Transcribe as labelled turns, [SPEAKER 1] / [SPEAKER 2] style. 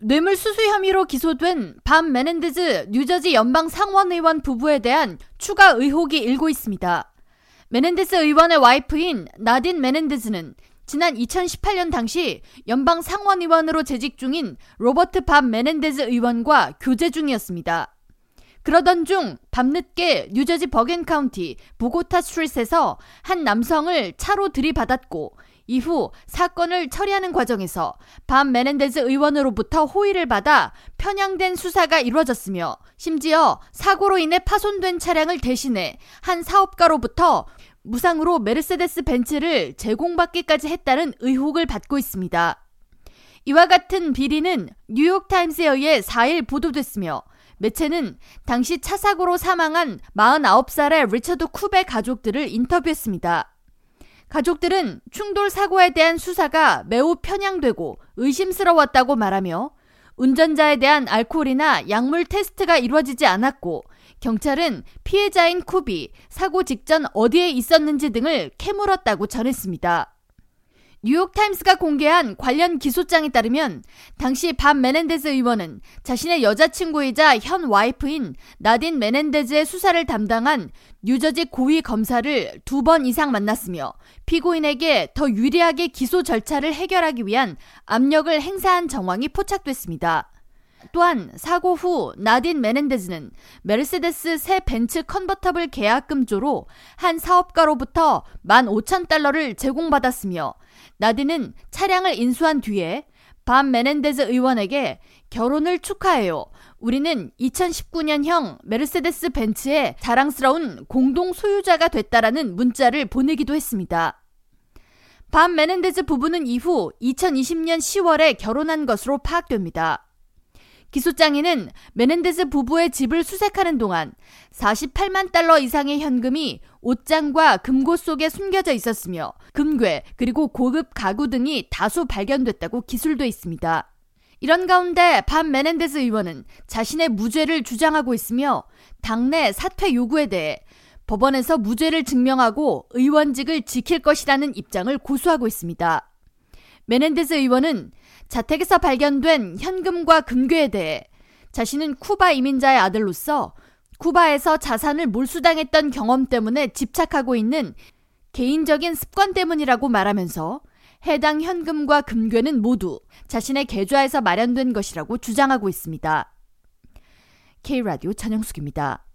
[SPEAKER 1] 뇌물수수 혐의로 기소된 밥 메넨데즈 뉴저지 연방 상원의원 부부에 대한 추가 의혹이 일고 있습니다. 메넨데즈 의원의 와이프인 나딘 메넨데즈는 지난 2018년 당시 연방 상원의원으로 재직 중인 로버트 밥 메넨데즈 의원과 교제 중이었습니다. 그러던 중 밤늦게 뉴저지 버겐 카운티 보고타 스트릿에서 한 남성을 차로 들이받았고 이후 사건을 처리하는 과정에서 밥 메넨데즈 의원으로부터 호의를 받아 편향된 수사가 이루어졌으며 심지어 사고로 인해 파손된 차량을 대신해 한 사업가로부터 무상으로 메르세데스 벤츠를 제공받기까지 했다는 의혹을 받고 있습니다. 이와 같은 비리는 뉴욕타임스에 의해 4일 보도됐으며 매체는 당시 차 사고로 사망한 49살의 리처드 쿱의 가족들을 인터뷰했습니다. 가족들은 충돌 사고에 대한 수사가 매우 편향되고 의심스러웠다고 말하며 운전자에 대한 알코올이나 약물 테스트가 이루어지지 않았고 경찰은 피해자인 쿱이 사고 직전 어디에 있었는지 등을 캐물었다고 전했습니다. 뉴욕타임스가 공개한 관련 기소장에 따르면 당시 밥 메넨데즈 의원은 자신의 여자친구이자 현 와이프인 나딘 메넨데즈의 수사를 담당한 뉴저지 고위 검사를 두 번 이상 만났으며 피고인에게 더 유리하게 기소 절차를 해결하기 위한 압력을 행사한 정황이 포착됐습니다. 또한 사고 후 나딘 메넨데즈는 메르세데스 새 벤츠 컨버터블 계약금조로 한 사업가로부터 15,000달러를 제공받았으며 나딘은 차량을 인수한 뒤에 밤 메넨데즈 의원에게 결혼을 축하해요. 우리는 2019년형 메르세데스 벤츠의 자랑스러운 공동 소유자가 됐다라는 문자를 보내기도 했습니다. 밥 메넨데즈 부부는 이후 2020년 10월에 결혼한 것으로 파악됩니다. 기소장에는 메넨데스 부부의 집을 수색하는 동안 48만 달러 이상의 현금이 옷장과 금고 속에 숨겨져 있었으며 금괴 그리고 고급 가구 등이 다수 발견됐다고 기술돼 있습니다. 이런 가운데 밥 메넨데스 의원은 자신의 무죄를 주장하고 있으며 당내 사퇴 요구에 대해 법원에서 무죄를 증명하고 의원직을 지킬 것이라는 입장을 고수하고 있습니다. 메넨데스 의원은 자택에서 발견된 현금과 금괴에 대해 자신은 쿠바 이민자의 아들로서 쿠바에서 자산을 몰수당했던 경험 때문에 집착하고 있는 개인적인 습관 때문이라고 말하면서 해당 현금과 금괴는 모두 자신의 계좌에서 마련된 것이라고 주장하고 있습니다. K라디오 전영숙입니다.